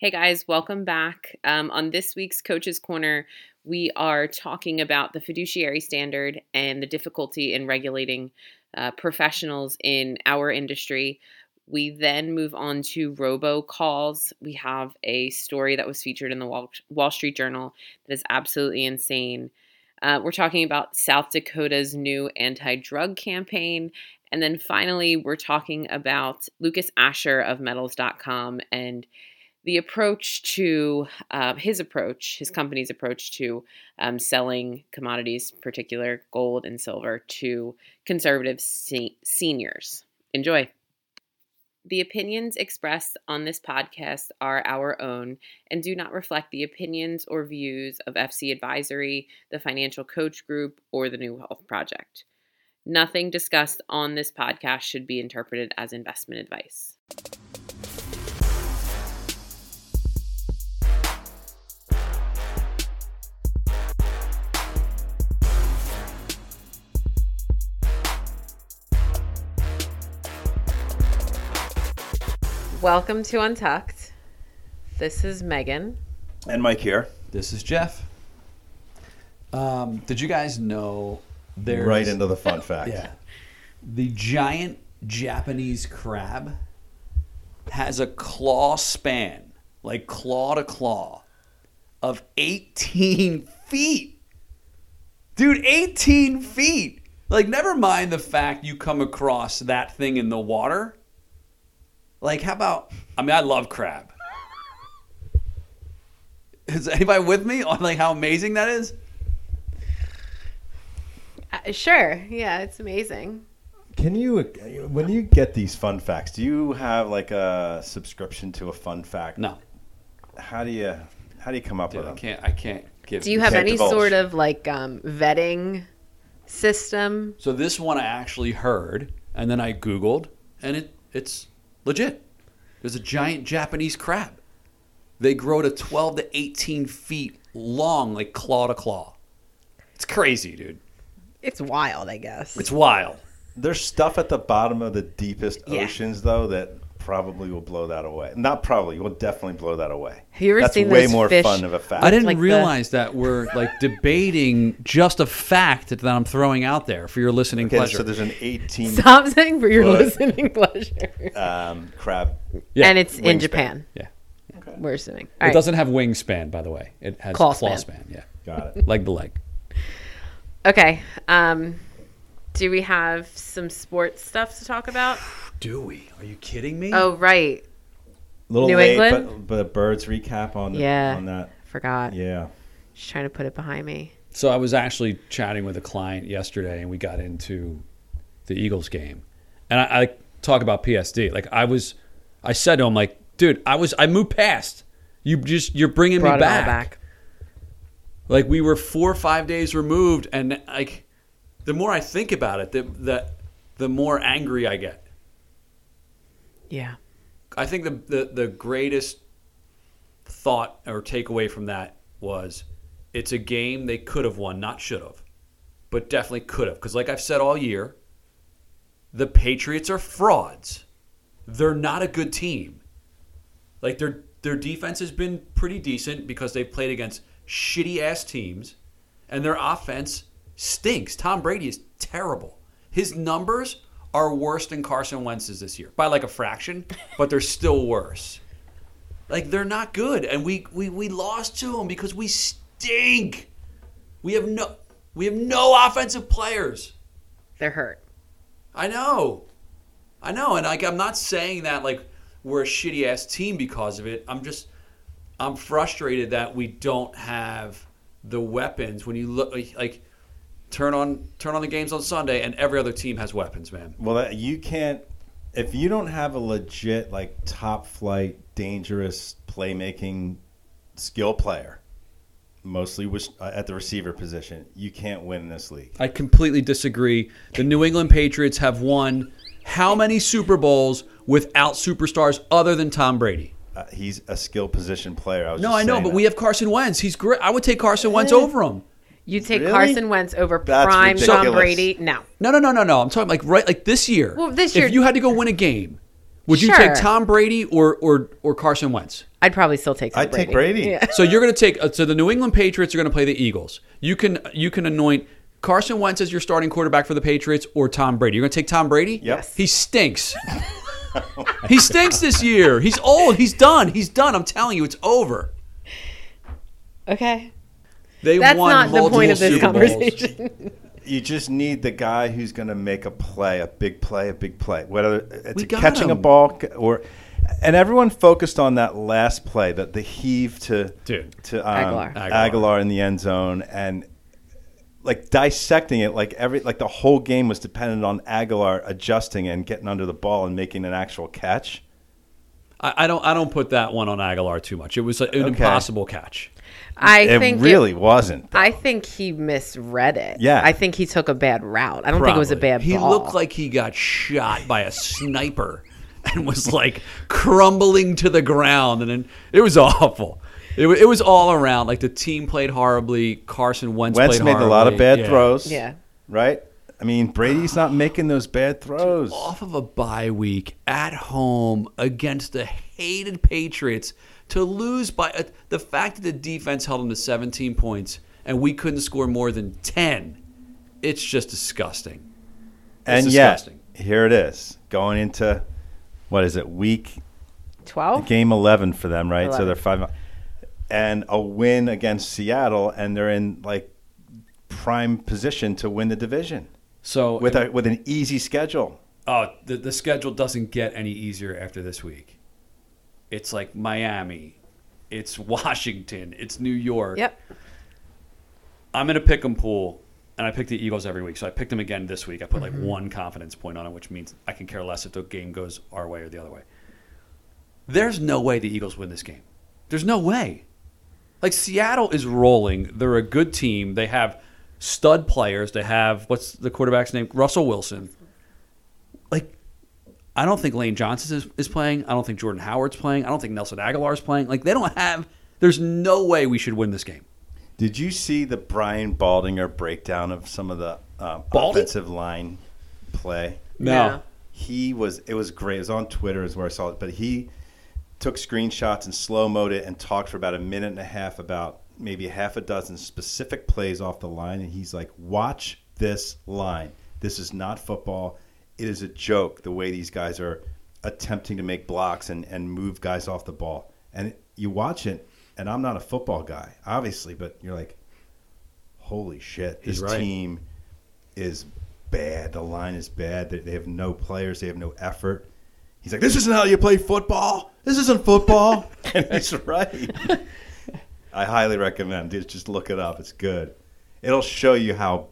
Hey guys, welcome back. Um, on this week's Coach's Corner, we are talking about the fiduciary standard and the difficulty in regulating uh, professionals in our industry. We then move on to robocalls. We have a story that was featured in the Wall, Wall Street Journal that is absolutely insane. Uh, we're talking about South Dakota's new anti drug campaign. And then finally, we're talking about Lucas Asher of metals.com and the approach to uh, his approach, his company's approach to um, selling commodities, particular gold and silver, to conservative se- seniors. Enjoy. The opinions expressed on this podcast are our own and do not reflect the opinions or views of FC Advisory, the Financial Coach Group, or the New Wealth Project. Nothing discussed on this podcast should be interpreted as investment advice. Welcome to Untucked. This is Megan. And Mike here. This is Jeff. Um, did you guys know there's Right into the fun fact. yeah the giant Japanese crab has a claw span, like claw to claw, of 18 feet. Dude, 18 feet. Like, never mind the fact you come across that thing in the water. Like, how about? I mean, I love crab. Is anybody with me on like how amazing that is? Uh, sure. Yeah, it's amazing. Can you, when you get these fun facts, do you have like a subscription to a fun fact? No, How do you, how do you come up dude, with I them? can't. I can't give. Do you have any divulge. sort of like um, vetting system? So this one I actually heard, and then I googled, and it it's legit. There's a giant Japanese crab. They grow to 12 to 18 feet long, like claw to claw. It's crazy, dude. It's wild, I guess. It's wild. There's stuff at the bottom of the deepest Yeah. oceans, though, that probably will blow that away. Not probably, will definitely blow that away. Have you ever That's seen way more fish- fun of a fact. I didn't Like the- realize that we're like debating just a fact that I'm throwing out there for your listening Okay, pleasure. so there's an 18 Stop saying for your What? listening pleasure. um, crab. Yeah, and it's in. Japan. yeah. Okay. We're assuming. It All right. doesn't have wingspan, by the way. It has Claw claw, span. span. Yeah, Got it. leg to leg. Okay. Um, do we have some sports stuff to talk about? Do we? Are you kidding me? Oh, right. little New late, England? but, but a bird's recap on, Yeah. on that. Forgot. Yeah. Just trying to put it behind me. So I was actually chatting with a client yesterday, and we got into the Eagles game, and I, I talk about PSD. Like I was, I said to him, like, dude, I was, I moved past. You just, you're bringing Brought me it all back. back. Like we were four or five days removed, and like, the more I think about it, the the, the more angry I get. Yeah. I think the, the the greatest thought or takeaway from that was it's a game they could have won, not should have, but definitely could have. Because, like I've said all year, the Patriots are frauds. They're not a good team. Like their their defense has been pretty decent because they've played against shitty ass teams, and their offense stinks. Tom Brady is terrible. His numbers are worse than Carson Wentz's this year by like a fraction, but they're still worse. Like they're not good, and we we we lost to them because we stink. We have no we have no offensive players. They're hurt. I know, I know, and like I'm not saying that like we're a shitty ass team because of it. I'm just I'm frustrated that we don't have the weapons. When you look like, like turn on turn on the games on Sunday, and every other team has weapons, man. Well, that, you can't if you don't have a legit like top flight, dangerous playmaking skill player, mostly was uh, at the receiver position. You can't win this league. I completely disagree. The New England Patriots have won how many Super Bowls without superstars other than Tom Brady? Uh, he's a skill position player. I was No, just I know, but that. we have Carson Wentz. He's great. I would take Carson Wentz over him. You take Really? Carson Wentz over That's prime Tom. Brady? No. No, no, no, no, no. I'm talking like right like this year. Well, this year- if you had to go win a game, Would you take Tom Brady or or or Carson Wentz? I'd probably still take. Tom I'd take Brady. Yeah. So you're going to take. uh, So the New England Patriots are going to play the Eagles. You can you can anoint Carson Wentz as your starting quarterback for the Patriots or Tom Brady. You're going to take Tom Brady. Yes. He stinks. he stinks this year. He's old. He's done. He's done. I'm telling you, it's over. Okay. They That's won not the multiple point of this Super Bowls. conversation. You just need the guy who's going to make a play, a big play, a big play. Whether it's a got catching a ball or, and everyone focused on that last play, that the heave to Dude. to um, Agholor. Agholor. Agholor in the end zone, and like dissecting it, like every like the whole game was dependent on Agholor adjusting and getting under the ball and making an actual catch. I, I don't. I don't put that one on Agholor too much. It was a- an Okay. impossible catch. I it think really wasn't. I think he misread it. Yeah. I think he took a bad route. I don't think it was a Probably. bad He ball. looked like he got shot by a sniper and was like crumbling to the ground, and then it was awful. It, it was all around. Like the team played horribly. Carson Wentz, Wentz played made a lot of bad Yeah. throws. Yeah. Right. I mean, Brady's not making those bad throws. Off of a bye week at home against the hated Patriots to lose by uh, the fact that the defense held them to 17 points and we couldn't score more than 10. It's just disgusting. and It's yet, here it is going into what is it week Twelve. game 11 for them right so they're five and a win against seattle and they're in like prime position to win the division So with a with an easy schedule Oh, the, the schedule doesn't get any easier after this week. It's like Miami, it's Washington, it's New York. Yep. I'm in a pick 'em pool, and I pick the Eagles every week. So I picked them again this week. I put Mm-hmm. like one confidence point on it, which means I can care less if the game goes our way or the other way. There's no way the Eagles win this game. There's no way. Like Seattle is rolling. They're a good team. They have stud players. They have what's the quarterback's name? Russell Wilson. Like I don't think Lane Johnson is, is playing. I don't think Jordan Howard's playing. I don't think Nelson Agholor is playing. Like they don't have. There's no way we should win this game. did you see the brian baldinger breakdown of some of the uh, Balding? offensive line play No. he was it was great. It was on Twitter is where I saw it, but he took screenshots and slow mode it and talked for about a minute and a half about maybe half a dozen specific plays off the line and he's like, "Watch this line. This is not football. It is a joke the way these guys are attempting to make blocks and and move guys off the ball." And you watch it and I'm not a football guy, obviously, but you're like, "Holy shit. He's This right. team is bad. The line is bad. They, they have no players. They have no effort. He's like, this isn't how you play football. This isn't football. and he's right. I highly recommend. Dude, just look it up. It's good. It'll show you how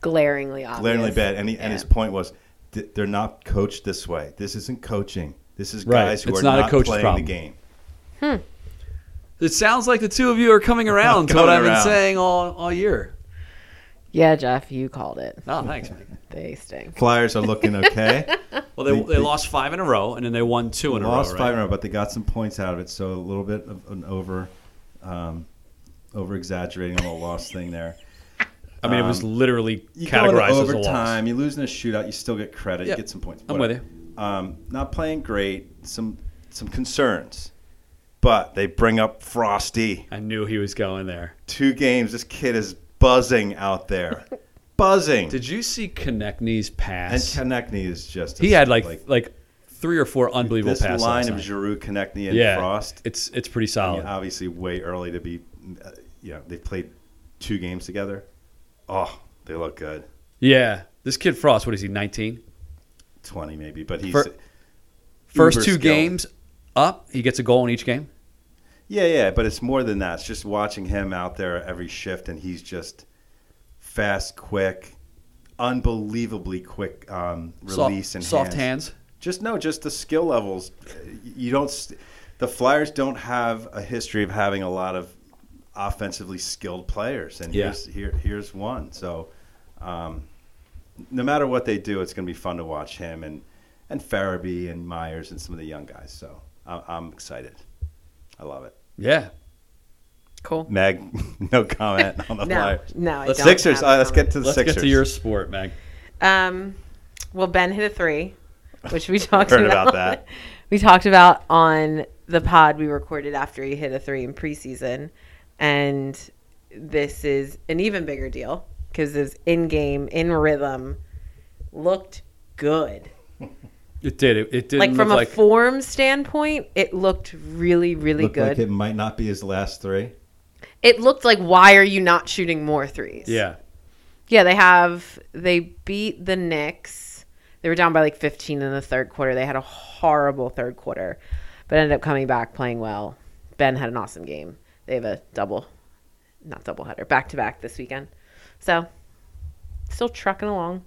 Glaringly obvious. glaringly bad. And, he, and his point was, th- they're not coached this way. This isn't coaching. This is Right. guys who It's are not not, a coach's playing problem. the game. It sounds like the two of you are coming around to what Coming I've been saying all, all year. Yeah, Jeff, you called it. Oh, thanks. man. They stink. Flyers are looking okay. Well, they, They- they they- lost five in a row, and then they won two in a lost row. Right? five in a row, but they got some points out of it. So a little bit of an over, um, over exaggerating on the loss thing there. I mean, it was Um, literally You go into categorized as a overtime. loss. You lose in a shootout. You still get credit. Yep. You get some points. I'm with Whatever. Um, not playing great. Some some concerns, but they bring up Frosty. I knew he was going there. Two games. This kid is buzzing out there, buzzing. Did you see Konecny's pass? and pass? Konecny is just. a- he had like like three or four unbelievable this passes. line of night. Giroux, Konecny, and yeah, Frost. It's it's pretty solid. obviously, way early to be. Uh, you know, they've played two games together. Oh, they look good. yeah, this kid Frost. What is he? Nineteen. Twenty maybe, but he's Fir- First two skilled. games up, he gets a goal in each game. Yeah, yeah, but it's more than that. It's just watching him out there every shift, and he's just fast, quick, unbelievably quick um, release soft, and soft hands. Just no, just the skill levels. You don't. The Flyers don't have a history of having a lot of offensively skilled players, and Yeah. here's here here's one. So, um, no matter what they do, it's going to be fun to watch him and and Farabee and Myers and some of the young guys. So I'm, I'm excited. I love it. Yeah. Cool. Meg, no comment on the No, Flyers. no, I Let's- don't Sixers. have Uh, let's get to the Let's Sixers. get to your sport, Meg. Um, well, Ben hit a three. which we talked Heard about, about that. We talked about on the pod we recorded after he hit a three in preseason, and this is an even bigger deal because his in game, in rhythm, looked good. It did. It, it didn't Like from look a like form standpoint, it looked really, really Looked good. like it might not be his last three. it looked like why are you not shooting more threes? yeah. Yeah, they have. They beat the Knicks. They were down by like 15 in the third quarter. They had a horrible third quarter, but ended up coming back playing well. Ben had an awesome game. They have a double, not double header, back to back this weekend. So, still trucking along.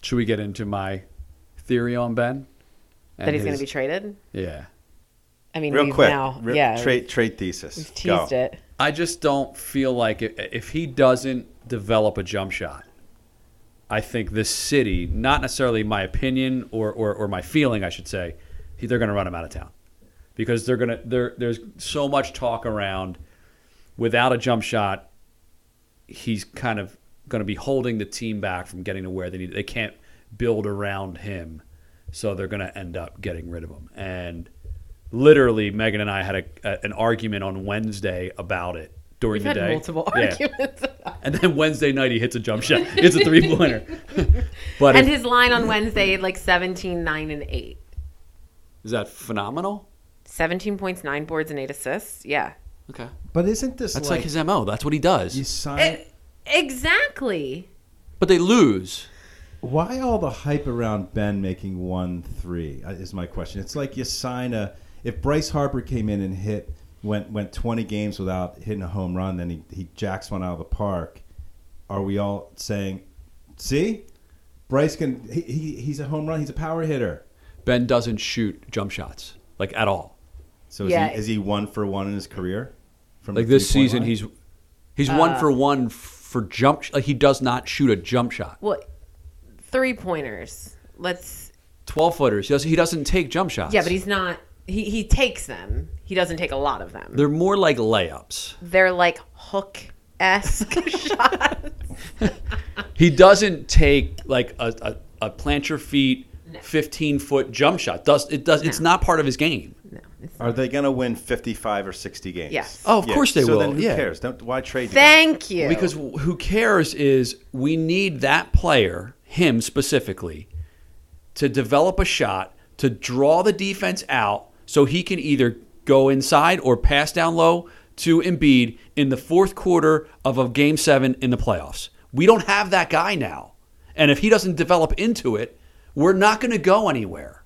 Should we get into my theory on Ben? that he's going to be traded. Yeah. I mean, Real we've quick, now, re- yeah, trade trade thesis. we've Go. it. I just don't feel like if, if he doesn't develop a jump shot, I think this city, not necessarily my opinion or, or, or my feeling, I should say, they're going to run him out of town because they're going to there. There's so much talk around. Without a jump shot, he's kind of going to be holding the team back from getting to where they need. They can't build around him, so they're going to end up getting rid of him. And literally, Megan and I had a, a, an argument on Wednesday about it during We've the had day. multiple Yeah. arguments. about And then Wednesday night he hits a jump shot. It's a three pointer. but And if- his line on Wednesday, like 17, 9, and 8. is that phenomenal? 17 points, 9 boards, and 8 assists. Yeah. Okay. But isn't this That's like, like, his MO. That's what he does. you sign? Exactly. but they lose. Why all the hype around Ben making one three? uh, Is my question. It's like you sign a. If Bryce Harper came in and hit went went twenty games without hitting a home run, then he he jacks one out of the park. Are we all saying, see, Bryce can he, he he's a home run. He's a power hitter. Ben doesn't shoot jump shots like at all. So is, Yeah. he, is he one for one in his career? From Like the this season, line? he's he's one uh, for one for jump. sh- Like he does not shoot a jump shot. Well, three pointers. Let's. Twelve footers. He doesn't, he doesn't take jump shots. Yeah, but he's not. He, he takes them. He doesn't take a lot of them. they're more like layups. They're like hook esque shots. He doesn't take like a, a, a plant your feet, fifteen foot jump shot. Does it does? It's not part of his game. No, it's Are they going to win fifty-five or sixty games? Yes. Oh, of course they so will, Then who yeah. cares? Don't, why trade? you? Thank you. Because who cares is we need that player, him specifically, to develop a shot to draw the defense out so he can either go inside or pass down low to Embiid in the fourth quarter of a game seven in the playoffs. We don't have that guy now. And if he doesn't develop into it, we're not going to go anywhere.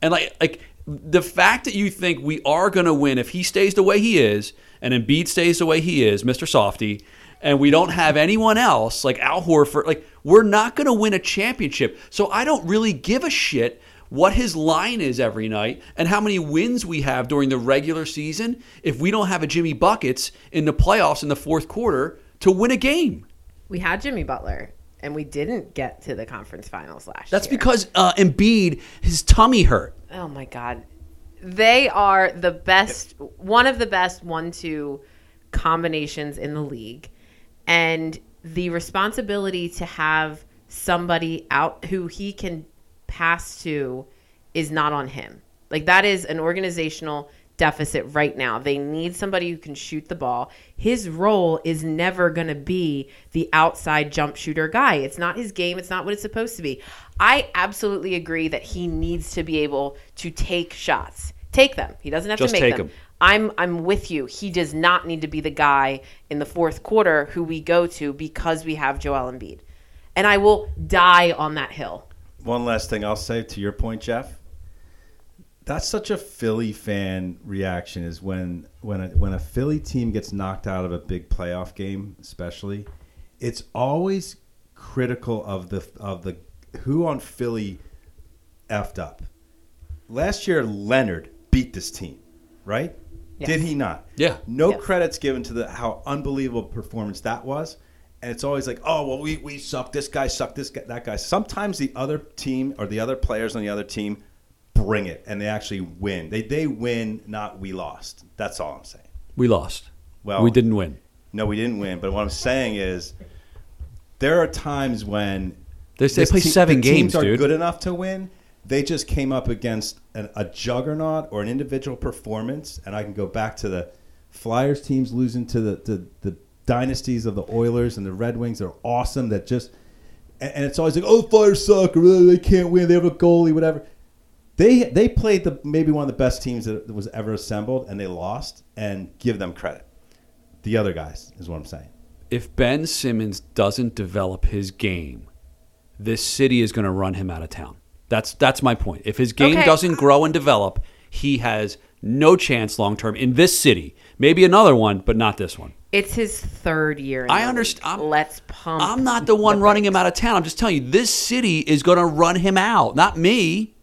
And like like the fact that you think we are going to win if he stays the way he is and Embiid stays the way he is, Mr. Softy, and we don't have anyone else like Al Horford, like we're not going to win a championship. So I don't really give a shit what his line is every night and how many wins we have during the regular season if we don't have a Jimmy buckets in the playoffs in the fourth quarter to win a game. we had Jimmy Butler, and we didn't get to the conference finals last year. That's year. because uh, Embiid his tummy hurt. Oh my God. They are the best, one of the best one two combinations in the league. And the responsibility to have somebody out who he can pass to is not on him. Like, that is an organizational deficit right now. They need somebody who can shoot the ball. His role is never going to be the outside jump shooter guy. It's not his game. It's not what it's supposed to be. I absolutely agree that he needs to be able to take shots. Take them. He doesn't have Just to make take them. them. I'm I'm with you. He does not need to be the guy in the fourth quarter who we go to because we have Joel Embiid. And I will die on that hill. One last thing I'll say to your point, Jeff. That's such a Philly fan reaction is when when a, when a Philly team gets knocked out of a big playoff game, especially, it's always critical of the of the who on Philly effed up. Last year, Leonard beat this team, right? Yes. Did he not? Yeah. No Yes. credits given to the how unbelievable performance that was. And it's always like, oh well, we, we suck. This guy sucked. This guy, that guy. Sometimes the other team or the other players on the other team bring it, and they actually win. They they win, not we lost. That's all I'm saying. We lost. Well- we didn't win. No, we didn't win. But what I'm saying is, there are times when They- they play te- seven the games, teams are dude. good enough to win. They just came up against an, a juggernaut or an individual performance, and I can go back to the Flyers teams losing to the the, the dynasties of the Oilers and the Red Wings. They're awesome. That just and, and it's always like, oh, Flyers suck, or "Oh, they can't win. They have a goalie, whatever. They they played the maybe one of the best teams that was ever assembled, and they lost. And give them credit. The other guys is what I'm saying. If Ben Simmons doesn't develop his game, this city is going to run him out of town. That's that's my point. If his game Okay. doesn't grow and develop, he has no chance long term in this city. Maybe another one, but not this one. It's his third year. I understand- Let's pump. I'm not the one running him out of town. I'm just telling you, this city is going to run him out, not me.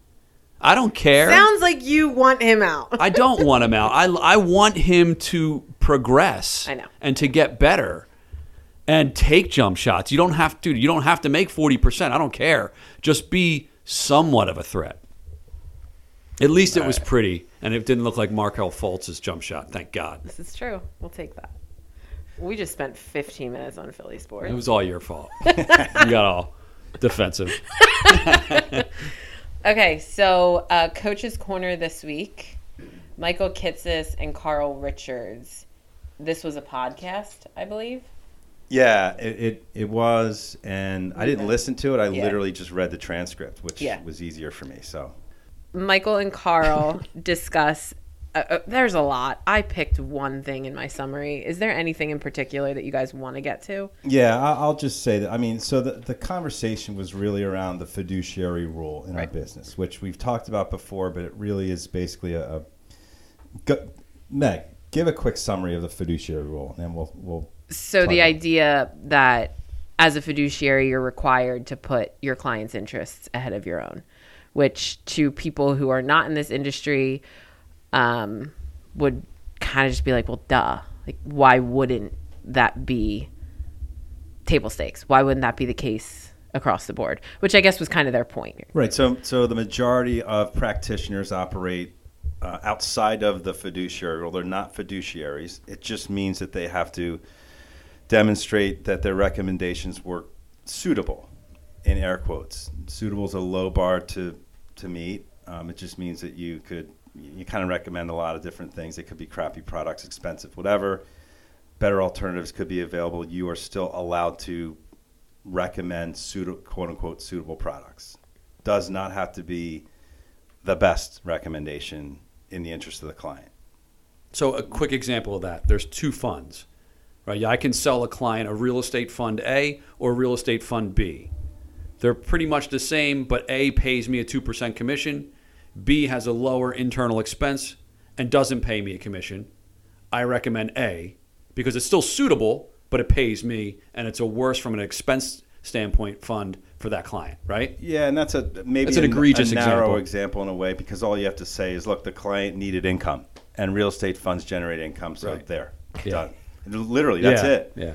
I don't care. Sounds like you want him out. I don't want him out. I, I want him to progress. I know. And to get better and take jump shots. You don't have to. You don't have to make forty percent. I don't care. Just be somewhat of a threat. At least it was pretty, and it didn't look like Markelle Fultz's jump shot. Thank God. This is true. We'll take that. We just spent 15 minutes on Philly sports. It was all your fault. you got all defensive. Okay, so uh, Coach's Corner this week, Michael Kitces and Carl Richards. This was a podcast, I believe. Yeah, it, it, it was, and I didn't listen to it. I Yeah. literally just read the transcript, which Yeah. was easier for me. So Michael and Carl discuss. Uh, uh, there's a lot. I picked one thing in my summary. Is there anything in particular that you guys want to get to? yeah, I'll just say that. I mean, so the the conversation was really around the fiduciary rule in our business, which we've talked about before, but it really is basically a. a go, Meg, give a quick summary of the fiduciary rule, and then we'll we'll. So the idea that as a fiduciary you're required to put your client's interests ahead of your own, which to people who are not in this industry um, would kind of just be like, well, duh. Like, why wouldn't that be table stakes? Why wouldn't that be the case across the board? Which I guess was kind of their point. Right. So, so the majority of practitioners operate uh, outside of the fiduciary rule. They're not fiduciaries. It just means that they have to demonstrate that their recommendations were suitable, in air quotes. Suitable is a low bar to to meet. Um, it just means that you could you kind of recommend a lot of different things. It could be crappy products, expensive, whatever. Better alternatives could be available. You are still allowed to recommend suitable, quote unquote, suitable products. Does not have to be the best recommendation in the interest of the client. So a quick example of that: there's two funds, right? I can sell a client a real estate fund A or real estate fund B. They're pretty much the same, but A pays me a two percent commission. B has a lower internal expense and doesn't pay me a commission. I recommend A because it's still suitable, but it pays me, and it's a worse from an expense standpoint fund for that client, right? Yeah, and that's a maybe That's an a- egregious a narrow example. example. in a way because all you have to say is, look, the client needed income, and real estate funds generate income, so Right. there, Yeah. done. Literally, that's yeah. it. Yeah.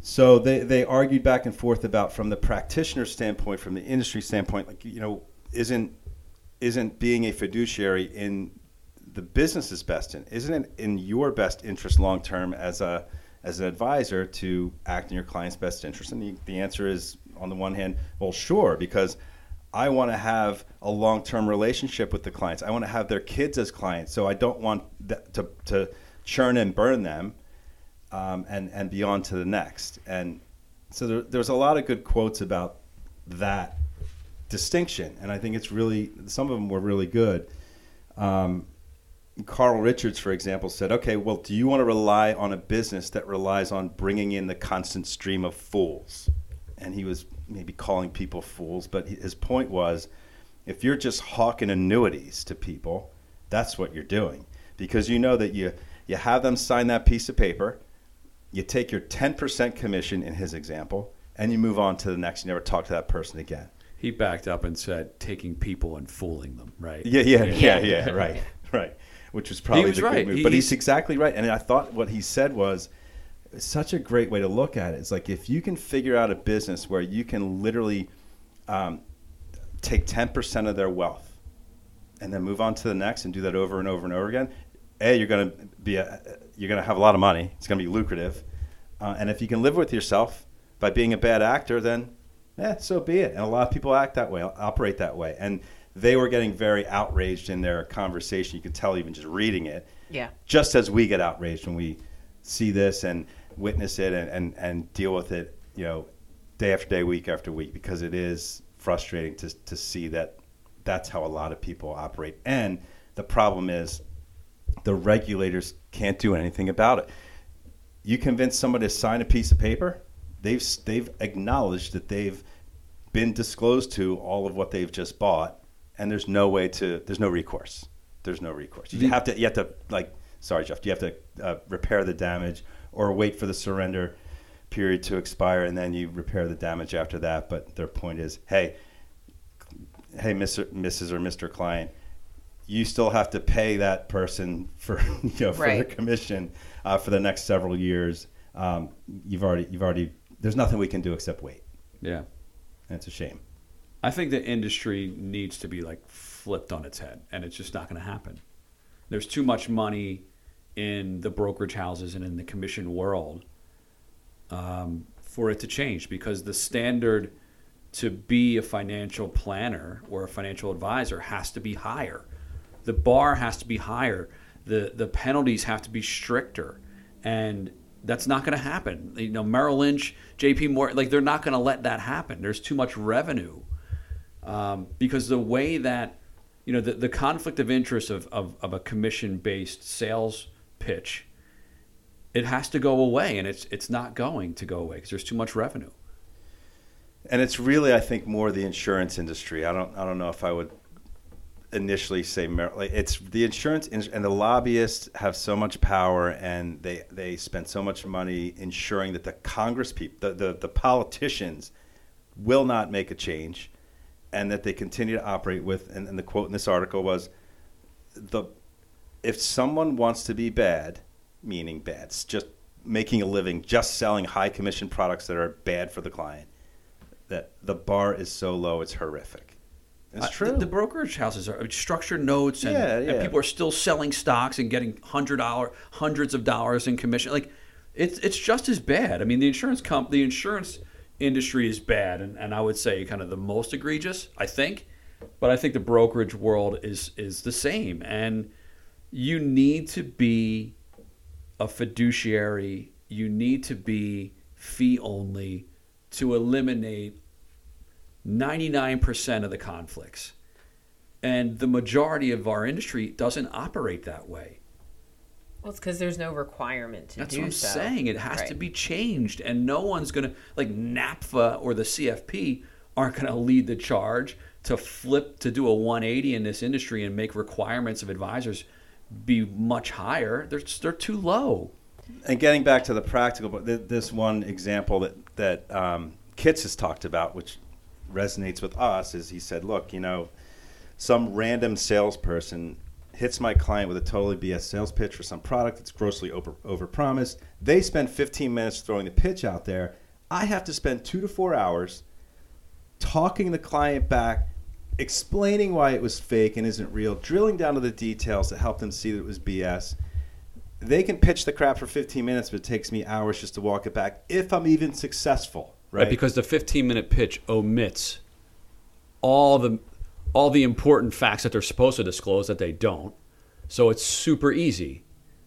So they, they argued back and forth about from the practitioner standpoint, from the industry standpoint, like you know, isn't isn't being a fiduciary in the business's best in isn't it in your best interest long term as a as an advisor to act in your client's best interest? And the, the answer is on the one hand, well, sure, because I want to have a long term relationship with the clients. I want to have their kids as clients, so I don't want to to churn and burn them um, and and be on to the next. And so there, there's a lot of good quotes about that distinction, and I think it's really some of them were really good. Um, Carl Richards, for example, said, "Okay, well, do you want to rely on a business that relies on bringing in the constant stream of fools?" And he was maybe calling people fools, but his point was, if you're just hawking annuities to people, that's what you're doing because you know that you you have them sign that piece of paper, you take your 10% commission in his example, and you move on to the next. You never talk to that person again. He backed up and said, taking people and fooling them, right? Yeah, yeah, yeah, yeah, right, right. Which was probably was the right. good move. He- but he's exactly right. And I thought what he said was such a great way to look at it. It's like if you can figure out a business where you can literally um, take 10% of their wealth and then move on to the next and do that over and over and over again, a you're going to be a, you're going to have a lot of money. It's going to be lucrative, uh, and if you can live with yourself by being a bad actor, then yeah, so be it. And a lot of people act that way, operate that way. And they were getting very outraged in their conversation. You could tell even just reading it. Yeah. Just as we get outraged when we see this and witness it and, and, and deal with it, you know, day after day, week after week, because it is frustrating to, to see that that's how a lot of people operate. And the problem is the regulators can't do anything about it. You convince somebody to sign a piece of paper, they've they've acknowledged that they've been disclosed to all of what they've just bought, and there's no way to there's no recourse. There's no recourse. You have to you have to like sorry Jeff, you have to uh, repair the damage or wait for the surrender period to expire, and then you repair the damage after that. But their point is, hey, hey, Mr. Mrs. or Mr. Client, you still have to pay that person for you know for their Right. commission uh, for the next several years. Um, you've already you've already there's nothing we can do except wait. Yeah. And it's a shame. I think the industry needs to be like flipped on its head, and it's just not going to happen. There's too much money in the brokerage houses and in the commission world um, for it to change because the standard to be a financial planner or a financial advisor has to be higher. The bar has to be higher. The the penalties have to be stricter, and that's not going to happen. You know, Merrill Lynch, J.P. Morgan, like they're not going to let that happen. There's too much revenue um, because the way that you know the, the conflict of interest of, of, of a commission based sales pitch it has to go away and it's it's not going to go away because there's too much revenue And it's really, I think, more the insurance industry. I don't, I don't know if I would initially say Mer- like it's the insurance in- and the lobbyists have so much power and they they spend so much money ensuring that the Congress people, the, the the politicians, will not make a change, and that they continue to operate with. And, and the quote in this article was, the if someone wants to be bad, meaning bad, just making a living, just selling high commission products that are bad for the client, that the bar is so low, it's horrific. Uh, true. the, the brokerage houses are structured notes and, Yeah, and people are still selling stocks and getting hundred dollar hundreds of dollars in commission. Like it's it's just as bad. I mean the insurance comp the insurance industry is bad and, and i would say kind of the most egregious i think. But i think the brokerage world is is the same. And you need to be a fiduciary. You need to be fee only to eliminate 99% of the conflicts. And the majority of our industry doesn't operate that way. Well, it's because there's no requirement to That's do what I'm so. saying. It has to be changed. And no one's going to, like NAPFA or the CFP, aren't going to lead the charge to flip, to do a 180 in this industry and make requirements of advisors be much higher. They're, they're too low. and getting back to the practical, but th- this one example that that um, Kitts has talked about, which resonates with us, is he said, "Look, you know, some random salesperson hits my client with a totally BS sales pitch for some product that's grossly over overpromised. They spend 15 minutes throwing the pitch out there. I have to spend two to four hours talking the client back." Explaining why it was fake and isn't real, drilling down to the details to help them see that it was BS they can pitch the crap for 15 minutes, but it takes me hours just to walk it back if I'm even successful. Right? Because the 15 minute pitch omits all the all the important facts that they're supposed to disclose that they don't. So it's super easy,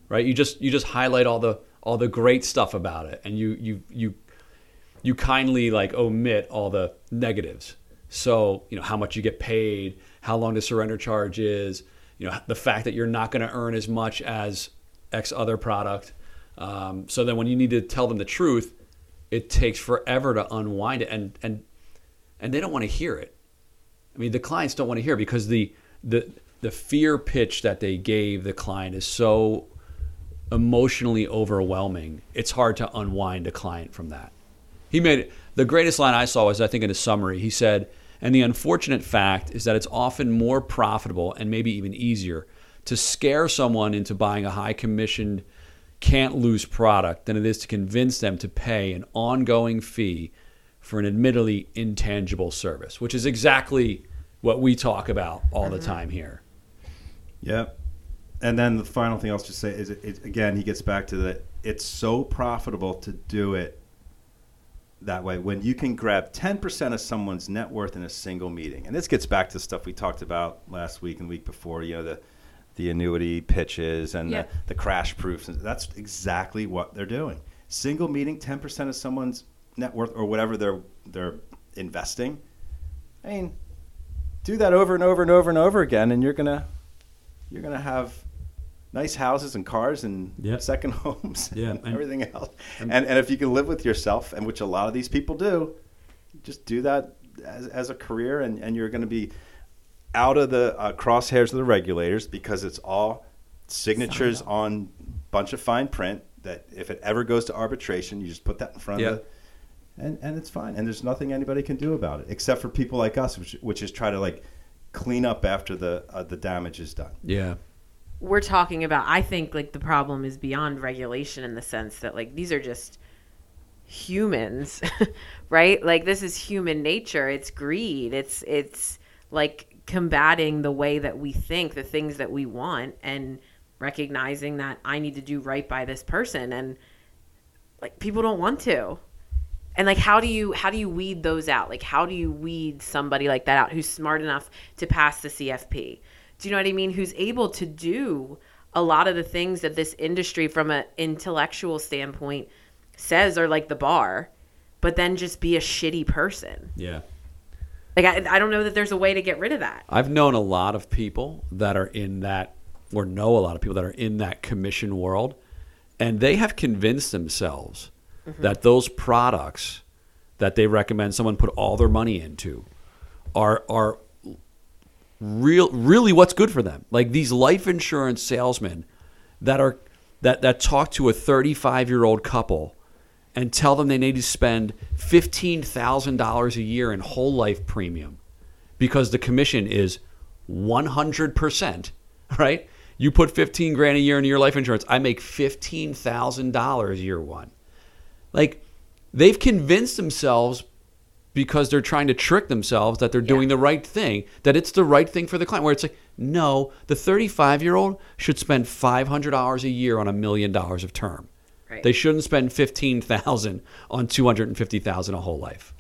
right? You just you just highlight all the all the great stuff about it, and you you you you kindly like omit all the negatives. So you know how much you get paid, how long the surrender charge is, you know the fact that you're not going to earn as much as X other product. Um, so then when you need to tell them the truth, it takes forever to unwind it, and and and they don't want to hear it. I mean, the clients don't want to hear because the the the fear pitch that they gave the client is so emotionally overwhelming. It's hard to unwind a client from that. He made it, the greatest line I saw was I think in his summary. He said, "And the unfortunate fact is that it's often more profitable and maybe even easier to scare someone into buying a high commissioned can't lose product than it is to convince them to pay an ongoing fee for an admittedly intangible service, which is exactly what we talk about all the mm-hmm. time here. Yep. And then the final thing I'll just say is, it, it, again, he gets back to that it's so profitable to do it that way when you can grab 10% of someone's net worth in a single meeting. And this gets back to stuff we talked about last week and the week before, you know, the the annuity pitches and Yeah. the, the crash proofs. That's exactly what they're doing. Single meeting, 10% of someone's net worth or whatever they're they're investing. I mean, do that over and over and over and over again and you're going to you're going to have nice houses and cars and Yep. second homes Yeah, and and- everything else. And, and if you can live with yourself, and which a lot of these people do, just do that as, as a career, and, and you're going to be out of the uh, crosshairs of the regulators because it's all signatures on a bunch of fine print that if it ever goes to arbitration, you just put that in front Yeah. of the and, and it's fine. And there's nothing anybody can do about it except for people like us, which, which is try to like clean up after the uh, the damage is done. Yeah. we're talking about i think like the problem is beyond regulation in the sense that like these are just humans right like this is human nature it's greed it's it's like combating the way that we think the things that we want and recognizing that i need to do right by this person and like people don't want to. And like how do you how do you weed those out? Like how do you weed somebody like that out who's smart enough to pass the cfp do you know what i mean? Who's able to do a lot of the things that this industry from an intellectual standpoint says are like the bar but then just be a shitty person. Yeah. Like i, I don't know that there's a way to get rid of that I've known a lot of people that are in that, or know a lot of people that are in that commission world, and they have convinced themselves mm-hmm. that those products that they recommend someone put all their money into are are real really what's good for them. Like these life insurance salesmen that are that that talk to a 35 year old couple and tell them they need to spend $15,000 a year in whole life premium because the commission is 100%, right? You put 15 grand a year into your life insurance, I make $15,000 year one. Like they've convinced themselves because they're trying to trick themselves that they're doing the right thing, that it's the right thing for the client. Where it's like, no, the 35 year old should spend $500 a year on a million dollars of term. Right. They shouldn't spend 15,000 on 250,000 a whole life.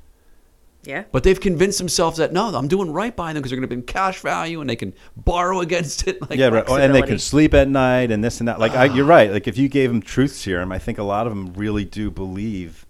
yeah But they've convinced themselves that no, I'm doing right by them because they're going to be in cash value and they can borrow against it. Like, yeah, right. And they can sleep at night and this and that. Like I, you're right. Like if you gave them truth serum, I think a lot of them really do believe.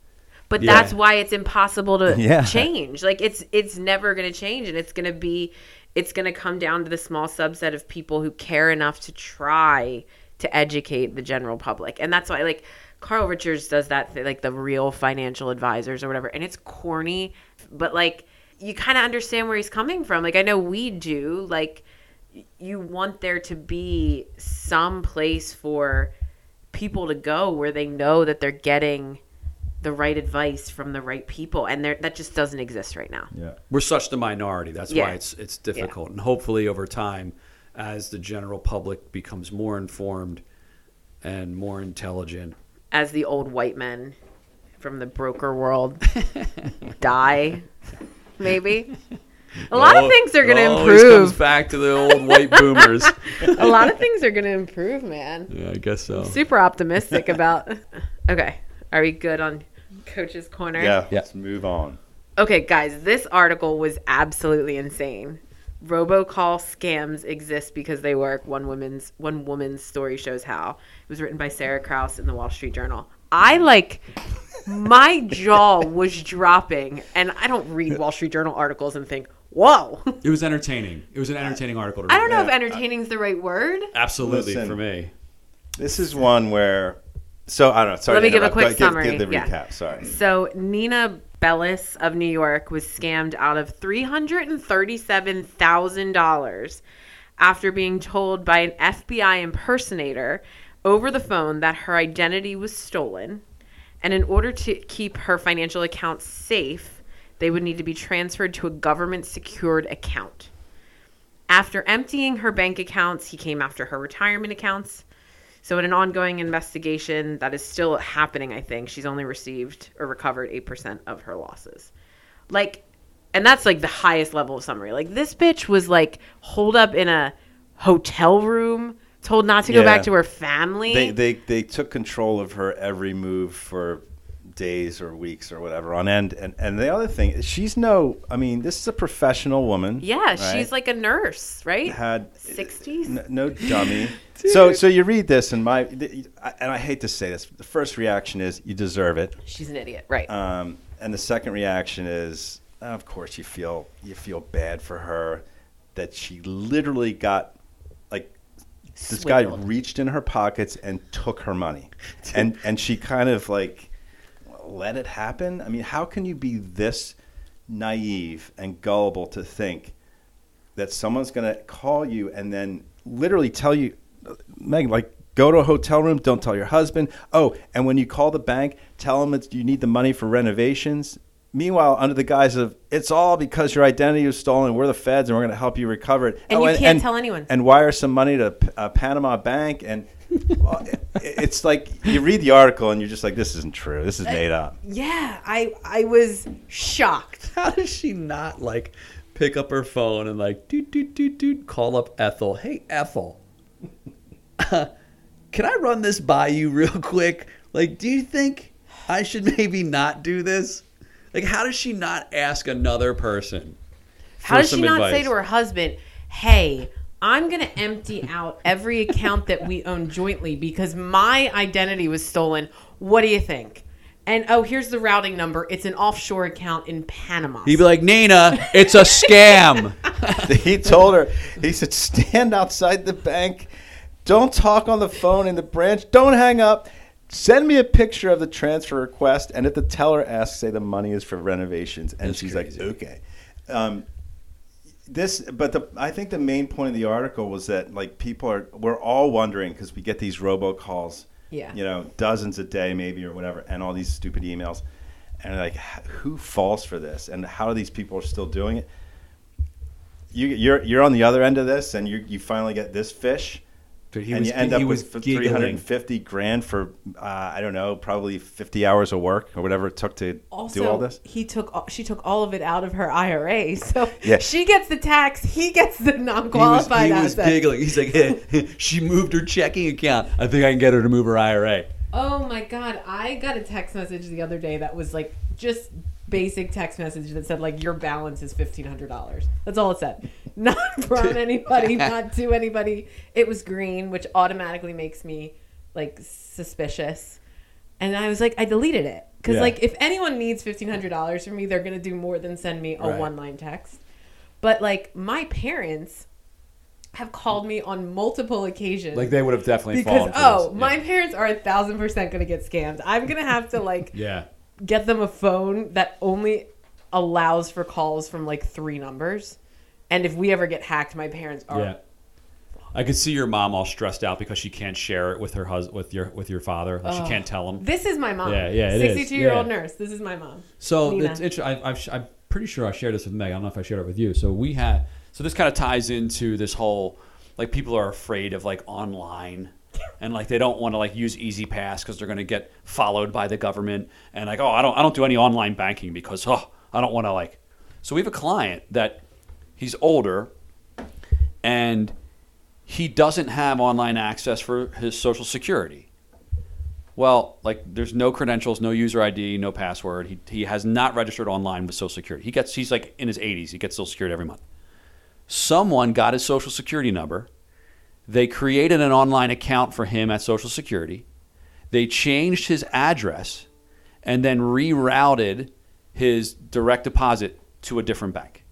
but Yeah. that's why it's impossible to Yeah. change like it's it's never going to change and it's going to be it's going to come down to the small subset of people who care enough to try to educate the general public and that's why like carl richards does that th- like the real financial advisors or whatever and it's corny but like you kind of understand where he's coming from like i know we do like you want there to be some place for people to go where they know that they're getting the right advice from the right people and there that just doesn't exist right now Yeah. we're such the minority. That's Yeah. why it's it's difficult. And hopefully, over time, as the general public becomes more informed and more intelligent, as the old white men from the broker world die maybe a lot of things are going to It always comes improve back to the old white boomers. a lot of things are going to improve man yeah, I guess so. super optimistic about okay are we good on coach's corner Yeah. Yeah. Let's move on. Okay, guys, this article was absolutely insane. Robocall scams exist because they work. One woman's one woman's story shows how. It was written by Sarah Krouse in the Wall Street Journal. I like my jaw was dropping, and I don't read Wall Street Journal articles and think, "Whoa." It was entertaining. It was an entertaining article. To I don't know if entertaining is the right word. Absolutely Listen. for me. This is one where. So I don't know. Sorry. Let to me give a quick but give- summary. Give, the Yeah. recap. Sorry. So Nina Bellis of New York was scammed out of three hundred and thirty-seven thousand dollars after being told by an FBI impersonator over the phone that her identity was stolen, and in order to keep her financial accounts safe, they would need to be transferred to a government-secured account. After emptying her bank accounts, he came after her retirement accounts. So, in an ongoing investigation that is still happening, I think she's only received or recovered 8% of her losses. Like, and that's like the highest level of summary. Like, this bitch was like holed up in a hotel room, told not to go Yeah. back to her family. They, they they took control of her every move for days or weeks or whatever on end. And and the other thing, is she's no. I mean, this is a professional woman. Yeah, right? she's like a nurse, right? had 60s? n- no dummy. so so you read this and my and I hate to say this. The first reaction is you deserve it. She's an idiot, right? Um, and the second reaction is, of course, you feel you feel bad for her that she literally got like this guy reached in her pockets and took her money, and and she kind of like let it happen. I mean, how can you be this naive and gullible to think that someone's going to call you and then literally tell you, Meg, like, go to a hotel room, don't tell your husband. Oh, and when you call the bank, tell them you need the money for renovations. Meanwhile, under the guise of it's all because your identity was stolen, we're the feds and we're going to help you recover it. And Oh, you can't tell anyone. And wire some money to a uh, Panama bank. And uh, it- it's like you read the article and you're just like, this isn't true. This is made up. yeah, I I was shocked. How does she not like pick up her phone and like doot doot doot doot call up Ethel? Hey Ethel, can I run this by you real quick? Like, do you think I should maybe not do this? Like, how does she not ask another person? How for does she some not say to her husband, "Hey, I'm going to empty out every account that we own jointly because my identity was stolen. What do you think?" And oh, here's the routing number. It's an offshore account in Panama. He'd be like, Nina, it's a scam. he told her, he said, stand outside the bank. Don't talk on the phone in the branch. Don't hang up. Send me a picture of the transfer request. And if the teller asks, say the money is for renovations. And That's she's crazy. like, okay. Um, this, but the, I think the main point of the article was that like people are, we're all wondering because we get these robocalls, Yeah. you know, dozens a day maybe or whatever, and all these stupid emails. And like, who falls for this? And how are these people are still doing it? you, you're you're on the other end of this, and you you finally get this fish, Dude, he and was- you end he up was with giggling. three hundred and fifty grand for uh, I don't know, probably fifty hours of work or whatever it took to also, do all this. he took all- she took all of it out of her IRA, so Yeah. she gets the tax, he gets the non-qualified he was asset. giggling. He's like, hey, she moved her checking account. I think I can get her to move her IRA. Oh my god, I got a text message the other day that was like just basic text message that said like your balance is fifteen hundred dollars. That's all it said. Not from anybody, not to anybody. It was green, which automatically makes me like suspicious. And I was like, I deleted it because Yeah. like if anyone needs fifteen hundred dollars from me, they're gonna do more than send me a Right. one line text. But like my parents have called me on multiple occasions Like they would have definitely because fallen for oh this. my parents are a thousand percent gonna get scammed i'm gonna have to like yeah. Get them a phone that only allows for calls from like three numbers and if we ever get hacked my parents are Yeah. I could see your mom all stressed out because she can't share it with her husband, with your with your father. Like she can't tell him. this is my mom Yeah, yeah, it is. 62 year old Yeah. nurse this is my mom So Nina. it's interesting. I, I've, I'm pretty sure I shared this with Meg. I don't know if I shared it with you. So we had. So this kind of ties into this whole like people are afraid of like online. And like they don't want to like use E-ZPass because they're going to get followed by the government. And like oh I don't I don't do any online banking because oh I don't want to like. So we have a client that he's older, and he doesn't have online access for his social security. Well, like there's no credentials, no user ID, no password. He, he has not registered online with Social Security. He gets he's like in his 80s. He gets Social Security every month. Someone got his Social Security number. They created an online account for him at Social Security. They changed his address and then rerouted his direct deposit to a different bank.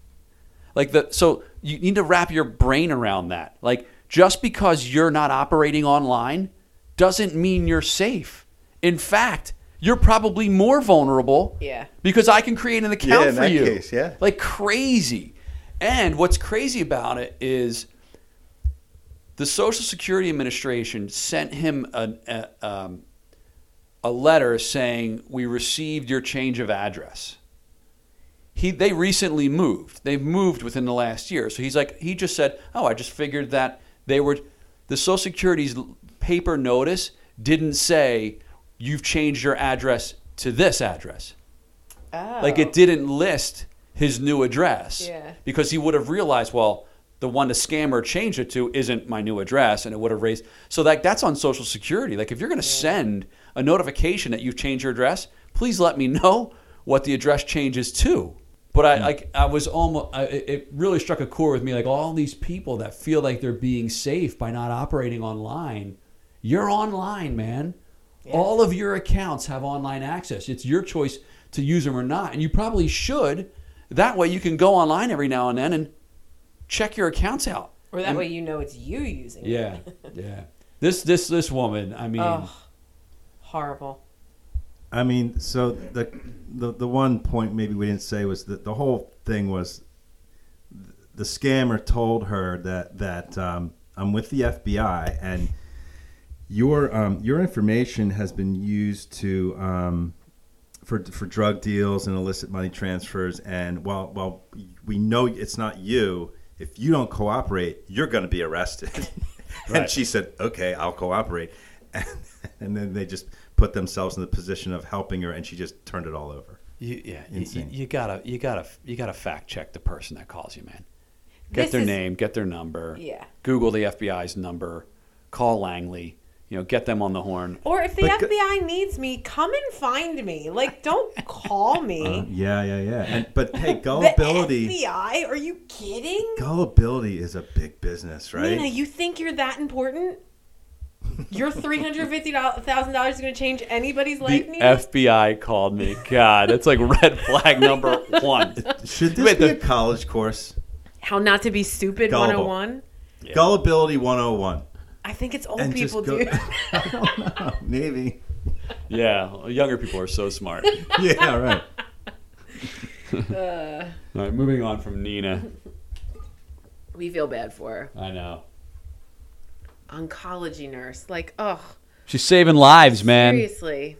Like the so you need to wrap your brain around that. Like just because you're not operating online doesn't mean you're safe. In fact, you're probably more vulnerable. Yeah. Because I can create an account Yeah, in for that you. case, yeah. Like crazy. And what's crazy about it is the Social Security Administration sent him a, a, um, a letter saying, We received your change of address. He, they recently moved. They've moved within the last year. So he's like, he just said, Oh, I just figured that they were, the Social Security's paper notice didn't say, You've changed your address to this address. oh. Like it didn't list his new address. Yeah. Because he would have realized, well, the one the scammer changed it to isn't my new address, and it would have raised. So like that's on Social Security. Like if you're going to send a notification that you've changed your address, please let me know what the address change is to. But I, hmm. like, I was almost, I, it it really struck a chord with me. Like all these people that feel like they're being safe by not operating online, you're online, man. All of your accounts have online access. It's your choice to use them or not, and you probably should. That way, you can go online every now and then and check your accounts out. Or that way you know it's you using it. Yeah, yeah. This this this woman. I mean, Oh, horrible. I mean, so the, the the one point maybe we didn't say was that the whole thing was the scammer told her that that um, I'm with the FBI and your um, your information has been used to um, for for drug deals and illicit money transfers. And while while we know it's not you, if you don't cooperate, you're going to be arrested. and Right. she said, "Okay, I'll cooperate." And, and then they just put themselves in the position of helping her, and she just turned it all over. you, yeah, you, Insane. you gotta you gotta you gotta fact check the person that calls you, man. Get This their is- name, get their number. Yeah. Google the FBI's number. Call Langley. You know, get them on the horn. Or if the But go- FBI needs me, come and find me. Like, don't call me. Uh, yeah, yeah, yeah. And, but hey, the gullibility. FBI? Are you kidding? Gullibility is a big business, right? Nina, you think you're that important? Your three hundred fifty thousand dollars is going to change anybody's The life? Nina? FBI called me. God, it's like red flag number one. Should this Wait, be the- a college course? How not to be stupid? Gullible. One hundred one. Gullibility 101. I think it's old people go- do. I don't know. Maybe. Yeah, younger people are so smart. Yeah, right. Uh. All right, moving on from Nina. we feel bad for her. I know. Oncology nurse, like, oh, She's saving lives, man. seriously.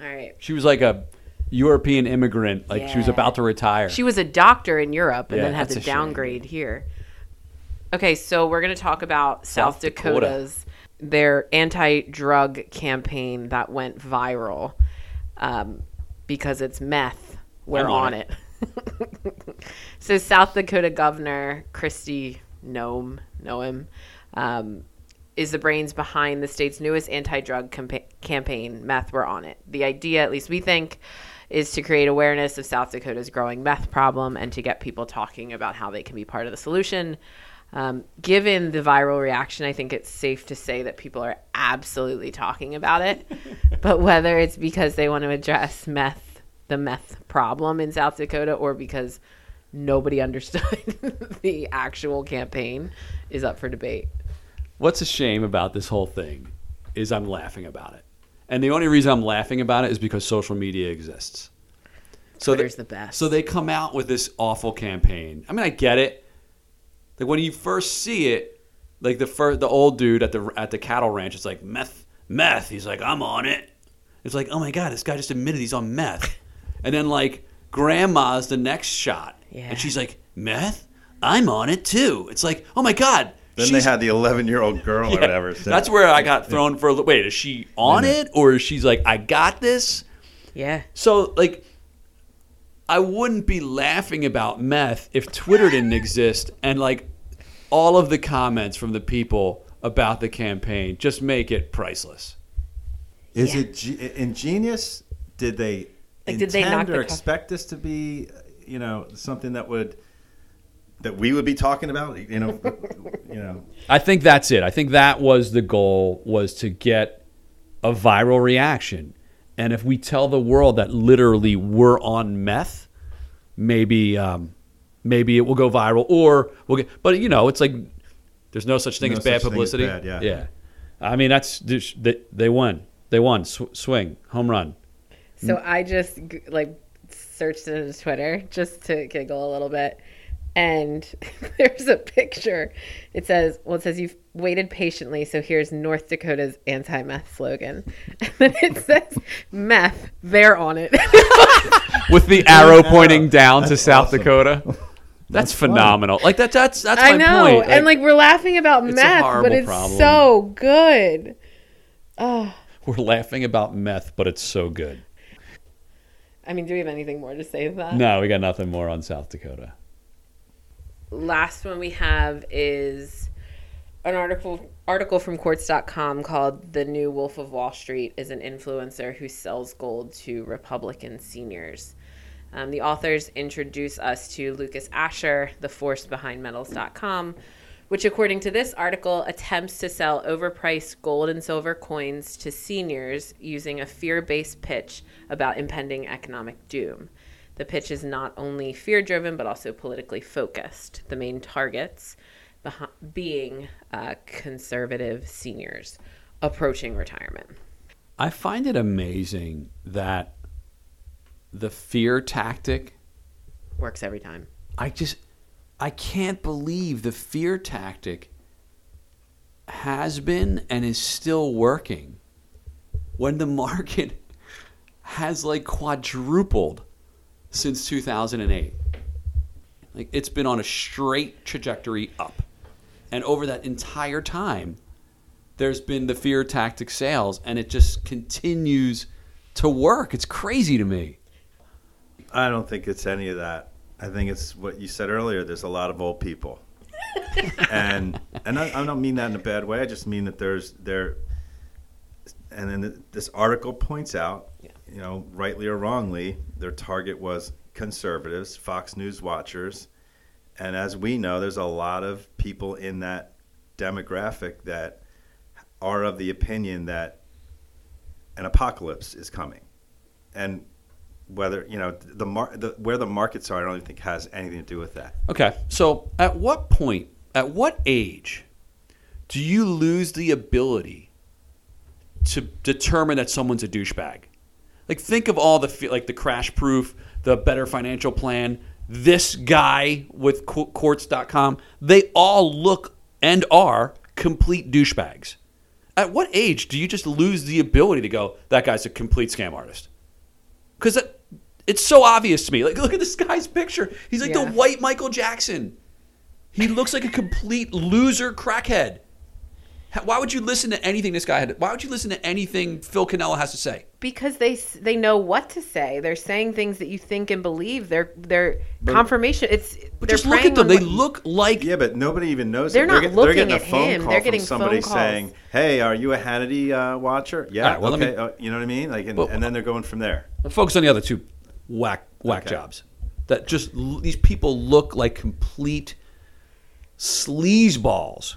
All right. She was like a European immigrant. Like she was about to retire. She was a doctor in Europe and Yeah, then had to a shame. downgrade here. Okay, so we're going to talk about South, South Dakota. Dakota's their anti-drug campaign that went viral um, because it's meth. We're on on it. so South Dakota Governor Kristi Noem, Noem um, is the brains behind the state's newest anti-drug campa- campaign. Meth, we're on it. The idea, at least we think, is to create awareness of South Dakota's growing meth problem and to get people talking about how they can be part of the solution. Um, given the viral reaction, I think it's safe to say that people are absolutely talking about it. but whether it's because they want to address meth, the meth problem in South Dakota, or because nobody understood the actual campaign, is up for debate. What's a shame about this whole thing is I'm laughing about it. And the only reason I'm laughing about it is because social media exists. So Twitter's they, the best. So they come out with this awful campaign. I mean, I get it. Like when you first see it, like the first, the old dude at the at the cattle ranch, it's like meth, meth. He's like, I'm on it. It's like, oh my god, this guy just admitted he's on meth. and then like grandma's the next shot, Yeah. and she's like, meth. I'm on it too. It's like, oh my god. Then she's- they had the 11 year old girl or yeah, whatever. so- That's where I got thrown for. a li- Wait, is she on Yeah. it or is she's like, I got this? Yeah. So like, I wouldn't be laughing about meth if Twitter didn't exist, and like, all of the comments from the people about the campaign just make it priceless. Is Yeah. it ge- ingenious? Did they Like, did they intend knock the or expect this to be, you know, something that would that we would be talking about? You know, you know. I think that's it. I think that was the goal was to get a viral reaction. And if we tell the world that literally we're on meth, maybe um, maybe it will go viral or we'll get but you know, it's like there's no such thing No as bad such thing as publicity. bad, yeah. yeah. I mean, that's they, they won. They won. Sw- swing, home run. So I just like searched into Twitter just to giggle a little bit. And there's a picture. It says, well, it says you've waited patiently. So here's North Dakota's anti meth slogan. And then it says, meth, they're on it. With the arrow arrow. pointing down to That's South awesome. That's, That's, That's phenomenal. Like that. That's that's I my know. point. and like we're laughing about it's a meth, horrible but it's problem. so good. Oh, we're laughing about meth, but it's so good. I mean, do we have anything more to say to that? No, we got nothing more on South Dakota. Last one we have is an article article from quartz.com called The New Wolf of Wall Street is an influencer who sells gold to Republican seniors. Um, the authors introduce us to Lucas Asher, the force behind metals.com, which, according to this article, attempts to sell overpriced gold and silver coins to seniors using a fear based pitch about impending economic doom. The pitch is not only fear driven, but also politically focused. The main targets being uh, conservative seniors approaching retirement. I find it amazing that the fear tactic Works every time. I just I can't believe the fear tactic has been and is still working when the market has like quadrupled since 2008. Like it's been on a straight trajectory up. And over that entire time there's been the fear tactic sales and it just continues to work. It's crazy to me. I don't think it's any of that. I think it's what you said earlier. There's a lot of old people, and and I, I don't mean that in a bad way. I just mean that there's there, and then this article points out, you know, rightly or wrongly, their target was conservatives, Fox News watchers, and as we know, there's a lot of people in that demographic that are of the opinion that an apocalypse is coming, and whether you know the, mar- the where the markets are, I don't even think has anything to do with that. Okay. So, at what point, at what age, do you lose the ability to determine that someone's a douchebag? Like, think of all the like the crash proof, the better financial plan. This guy with Qu- Quartz.com, they all look and are complete douchebags. At what age do you just lose the ability to go, that guy's a complete scam artist? Because it's so obvious to me. Like, look at this guy's picture. He's like Yeah. the white Michael Jackson. He looks like a complete loser crackhead. Ha- Why would you listen to anything this guy had? Why would you listen to anything Phil Canella has to say? Because they they know what to say. They're saying things that you think and believe. They're they're confirmation. It's But just look at them. They what- look like Yeah, but nobody even knows. They're it. not get- looking getting at a phone him. call They're from getting somebody phone calls. saying, "Hey, are you a Hannity uh, watcher?" Yeah. All right, well, let okay. me- uh, you know what I mean? Like, and, But- and then they're going from there. focus on the other two whack whack Okay. jobs. That just these people look like complete sleazeballs.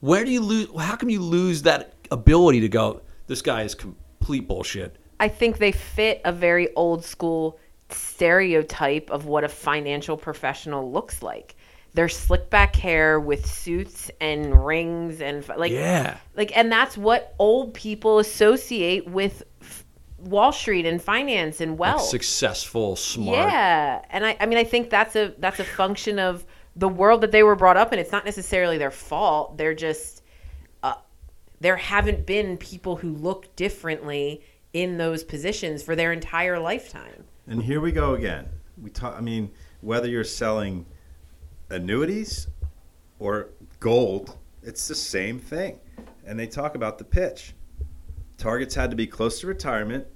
Where do you lose? How come you lose that ability to go? This guy is complete bullshit. I think they fit a very old school stereotype of what a financial professional looks like. Their slick back hair with suits and rings and like Yeah. like and that's what old people associate with Wall Street and finance and Like wealth. successful, smart. Yeah, and I, I mean, I think that's a that's a function of the world that they were brought up in. It's not necessarily their fault. They're just uh, there haven't been people who look differently in those positions for their entire lifetime. And here we go again. We talk. I mean, whether you're selling annuities or gold, it's the same thing. And they talk about the pitch. Targets had to be close to retirement.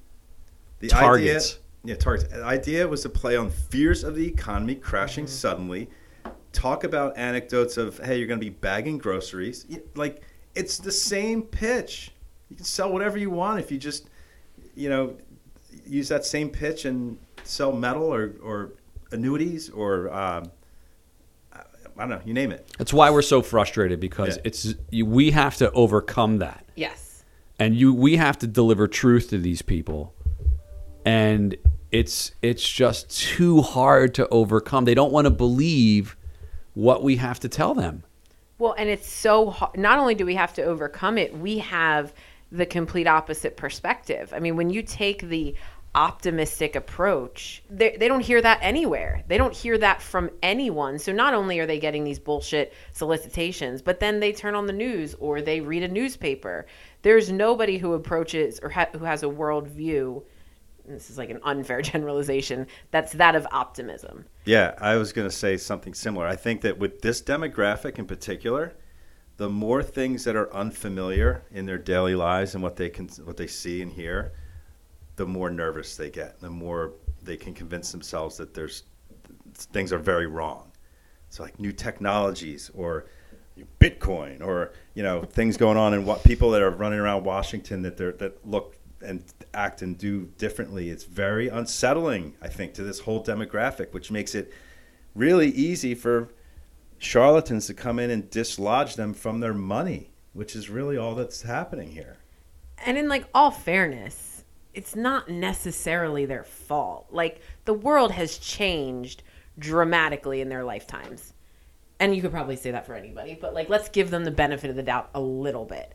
The Targets. idea, yeah, targets. The idea was to play on fears of the economy crashing suddenly. Talk about anecdotes of hey, you're going to be bagging groceries. Like it's the same pitch. You can sell whatever you want if you just, you know, use that same pitch and sell metal or, or annuities or um, I don't know, you name it. That's why we're so frustrated because Yeah. it's you, we have to overcome that. Yes. and you we have to deliver truth to these people and it's it's just too hard to overcome they don't want to believe what we have to tell them Well, and it's so hard. Not only do we have to overcome it, we have the complete opposite perspective. I mean, when you take the optimistic approach, they, they don't hear that anywhere. They don't hear that from anyone. So not only are they getting these bullshit solicitations, but then they turn on the news or they read a newspaper. There's nobody who approaches or ha- who has a worldview. This is like an unfair generalization. That's that of optimism. Yeah, I was going to say something similar. I think that with this demographic in particular, the more things that are unfamiliar in their daily lives and what they can what they see and hear, the more nervous they get. The more they can convince themselves that there's things are very wrong. So like new technologies or Bitcoin or you know things going on and what people that are running around Washington that they're that look and act and do differently. It's very unsettling, I think, to this whole demographic, which makes it really easy for charlatans to come in and dislodge them from their money, which is really all that's happening here. And in like all fairness, it's not necessarily their fault. Like the world has changed dramatically in their lifetimes. And you could probably say that for anybody, but like let's give them the benefit of the doubt a little bit.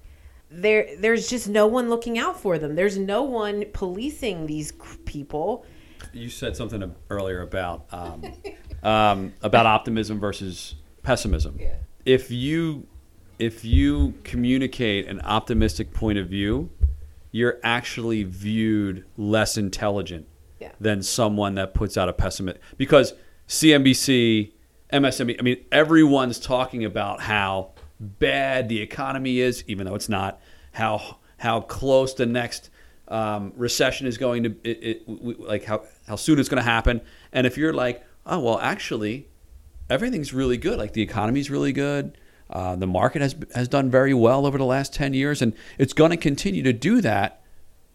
There there's just no one looking out for them. There's no one policing these people. You said something earlier about um, um, about optimism versus pessimism. If you if you communicate an optimistic point of view, you're actually viewed less intelligent Yeah. than someone that puts out a pessimist because CNBC, MSNBC, I mean everyone's talking about how bad the economy is even though it's not how how close the next um, recession is going to it, it, like how how soon it's going to happen and if you're like oh well actually everything's really good. Like the economy's really good. Uh, the market has has done very well over the last ten years, and it's going to continue to do that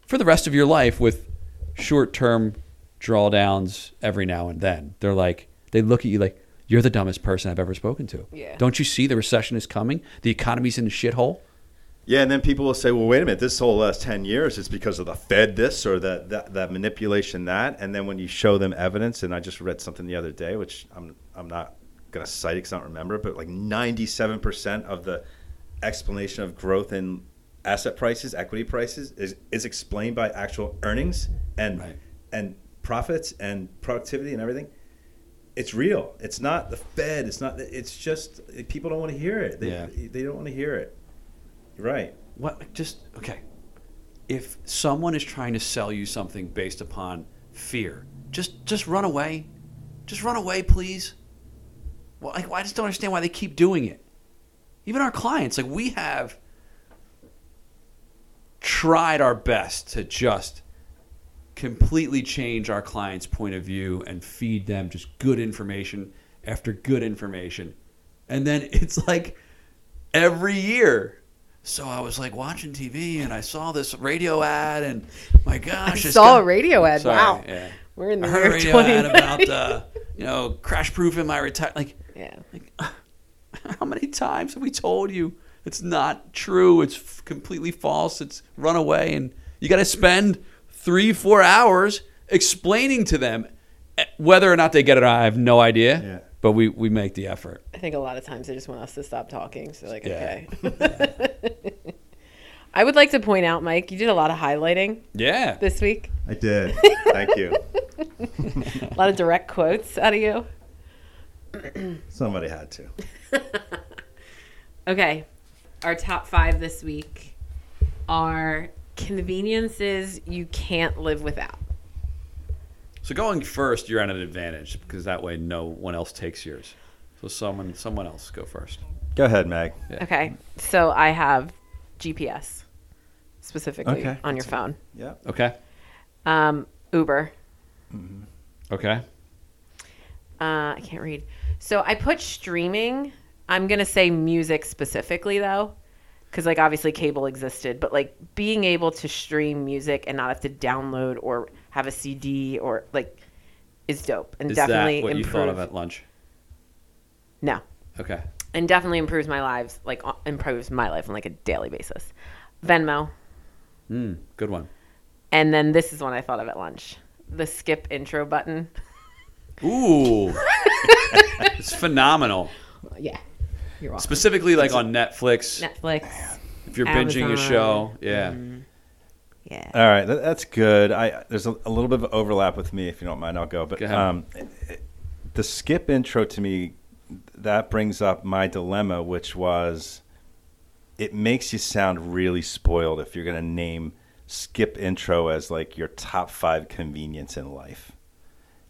for the rest of your life with short term drawdowns every now and then. They're like they look at you like you're the dumbest person I've ever spoken to. Yeah. Don't you see the recession is coming? The economy's in a shithole. Yeah, and then people will say, "Well, wait a minute. This whole last ten years, it's because of the Fed, this or that, that, that manipulation, that." And then when you show them evidence, and I just read something the other day, which I'm I'm not gonna cite it because I don't remember, but like 97 percent of the explanation of growth in asset prices, equity prices, is is explained by actual earnings and Right. and profits and productivity and everything. It's real. It's not the Fed. It's not. It's just people don't want to hear it. They, Yeah. they don't want to hear it. Right. What just okay. If someone is trying to sell you something based upon fear, just just run away. Just run away, please. Well, like, I just don't understand why they keep doing it. Even our clients, like we have tried our best to just completely change our clients' point of view and feed them just good information after good information. And then it's like every year. So I was like watching TV and I saw this radio ad and my gosh, I saw got- a radio ad. Sorry, wow. yeah. We're in the I heard a radio 20. ad about uh, you know crash proof in my retire. Like, yeah. like how many times have we told you it's not true? It's f- completely false. It's run away, and you got to spend three, four hours explaining to them eh, whether or not they get it. I have no idea. Yeah. But we, we make the effort. I think a lot of times they just want us to stop talking. So like, Yeah. okay. I would like to point out, Mike, you did a lot of highlighting Yeah. this week. I did. Thank you. A lot of direct quotes out of you. Somebody had to. Okay. Our top five this week are conveniences you can't live without. So going first, you're at an advantage because that way no one else takes yours. So someone someone else go first. Go ahead, Meg. Okay. So I have GPS specifically Okay, on your phone. Yeah. Okay. Um, Uber. Okay. Uh, I can't read. So I put streaming. I'm gonna say music specifically though, because like obviously cable existed, but like being able to stream music and not have to download or have a CD or like is dope and Is definitely that what you thought of at lunch? No, Okay. and definitely improves my lives like improves my life on like a daily basis. Venmo, Mm, good one. and then this is one I thought of at lunch: the skip intro button. Ooh, it's phenomenal. Yeah, you're welcome. Specifically, like on Netflix, Netflix. if you're binging a Amazon. show. Yeah. Yeah. All right, that, that's good. I there's a, a little bit of overlap with me, if you don't mind, I'll go. But Go ahead. um, the skip intro to me that brings up my dilemma, which was it makes you sound really spoiled if you're going to name skip intro as like your top five convenience in life.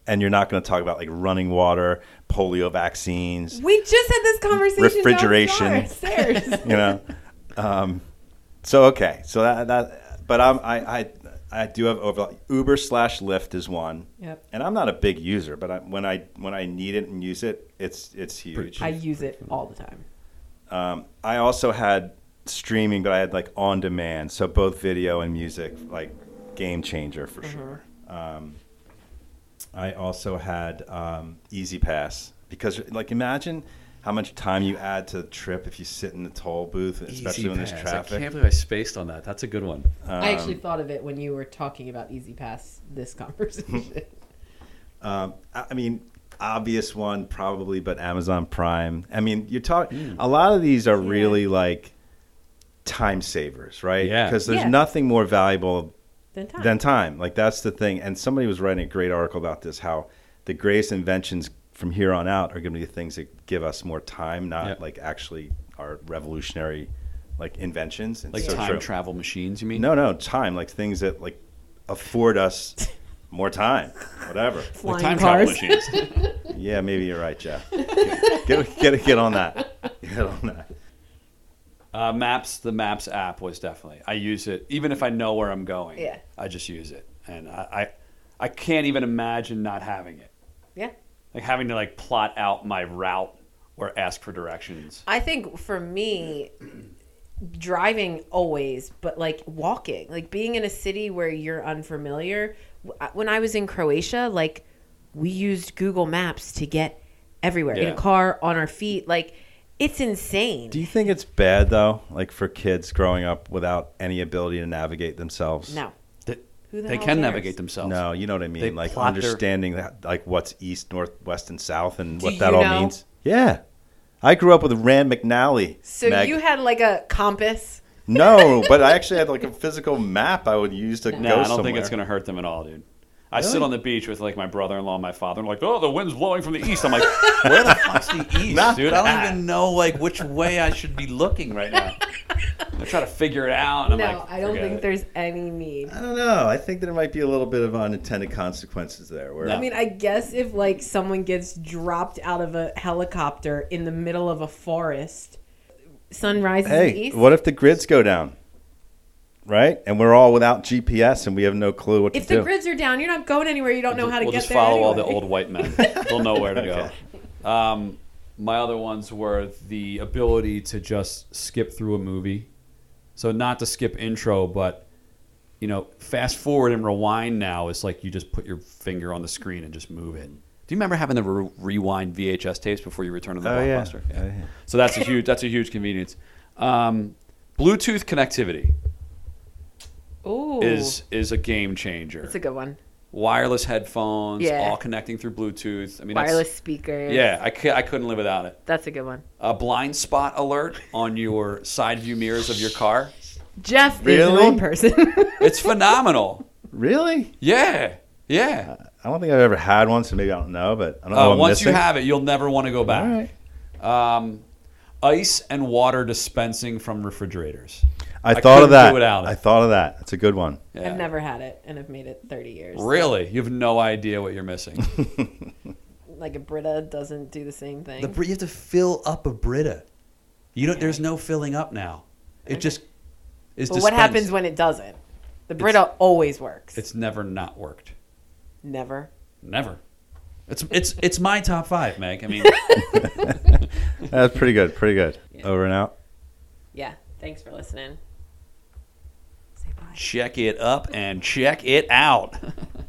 And you're not going to talk about like running water, polio vaccines, We just had this conversation. Refrigeration. downstairs. you know. Um, so okay, so that that, but I'm, I I I do have overlap. Uber slash Lyft is one, yep. and I'm not a big user, but I, when I when I need it and use it, it's it's huge. I use it all the time. Um, I also had streaming, but I had like on demand, so both video and music, like game changer for sure. Um, I also had um, E-ZPass because, like, imagine how much time you add to the trip if you sit in the toll booth, especially Easy when there's Pass. traffic. I can't believe I spaced on that. That's a good one. I actually thought of it when you were talking about E-ZPass this conversation. Um, I I mean, obvious one probably, but Amazon Prime. I mean, you're talking. Hmm. A lot of these are really like time savers, right? Yeah. Because there's Yeah. nothing more valuable then time. than time. Like that's the thing. And somebody was writing a great article about this. How the greatest inventions from here on out are going to be the things that give us more time, not Yeah. like actually our revolutionary like inventions. And Like so time true. travel machines, you mean? No, no, time. Like things that like afford us more time. Whatever. Like Flying time cars. travel machines. Yeah, maybe you're right, Jeff. Get get get on that. Get on that. Uh, Maps, the Maps app was definitely. I use it even if I know where I'm going. Yeah. I just use it, and I, I, I can't even imagine not having it. Yeah. Like having to like plot out my route or ask for directions. I think for me, driving always, but like walking, like being in a city where you're unfamiliar. When I was in Croatia, like we used Google Maps to get everywhere in a car, on our feet. Like it's insane. Do you think it's bad though, like for kids growing up without any ability to navigate themselves? no. They, the they can cares? navigate themselves. No, you know what I mean. They like plot their- understanding that, like what's east, north, west, and south, and Do what that all know? means. Yeah, I grew up with Rand McNally. So Meg. you had like a compass. no, but I actually had like a physical map I would use to No, go I don't somewhere. think it's going to hurt them at all, dude. I sit on the beach with like my brother-in-law and my father, and like, oh, the wind's blowing from the east. I'm like, where the fuck's the east, Not dude? I don't ah. even know like which way I should be looking right now. I try to figure it out. And no, I'm like, I don't think it. there's any need. I don't know. I think there might be a little bit of unintended consequences there. Where No. I mean, I guess if like someone gets dropped out of a helicopter in the middle of a forest, sun rises in the hey, east. what if the grids go down? Right, and we're all without GPS, and we have no clue what if to do. If the grids are down, you're not going anywhere. You don't know how to we'll get just there. follow all the old white men. They'll know where to go. Um, my other ones were the ability to just skip through a movie. So not to skip intro, but you know, fast forward and rewind now is like you just put your finger on the screen and just move it. Do you remember having to re- rewind VHS tapes before you return to the Oh, yeah. blockbuster? Oh, yeah. So that's a huge that's a huge convenience. Um, Bluetooth connectivity Ooh, is is a game changer. that's a good one. Wireless headphones, Yeah. all connecting through Bluetooth. I mean, that's- Wireless speakers. Yeah, I, cou- I couldn't live without it. that's a good one. A blind spot alert on your side view mirrors of your car. Jeff is an Really? old person. It's phenomenal. Really? Yeah, yeah. I don't think I've ever had one, so maybe I don't know. But I don't know. Uh, what I'm once you have it, you'll never want to go back. right. Um, ice and water dispensing from refrigerators. I, I thought of that. do without it. I thought of that. That's a good one. Yeah. I've never had it, and I've made it 30 years. Really, you have no idea what you're missing. Like a Brita doesn't do the same thing. The Br- you have to fill up a Brita. You don't. There's no filling up now. It just is. but what happens when it doesn't? The Brita always works. It's never not worked. Never. Never. It's it's it's my top five, Meg. I mean, That's pretty good. Pretty good. Over and out. Yeah. Thanks for listening. Check it up and check it out.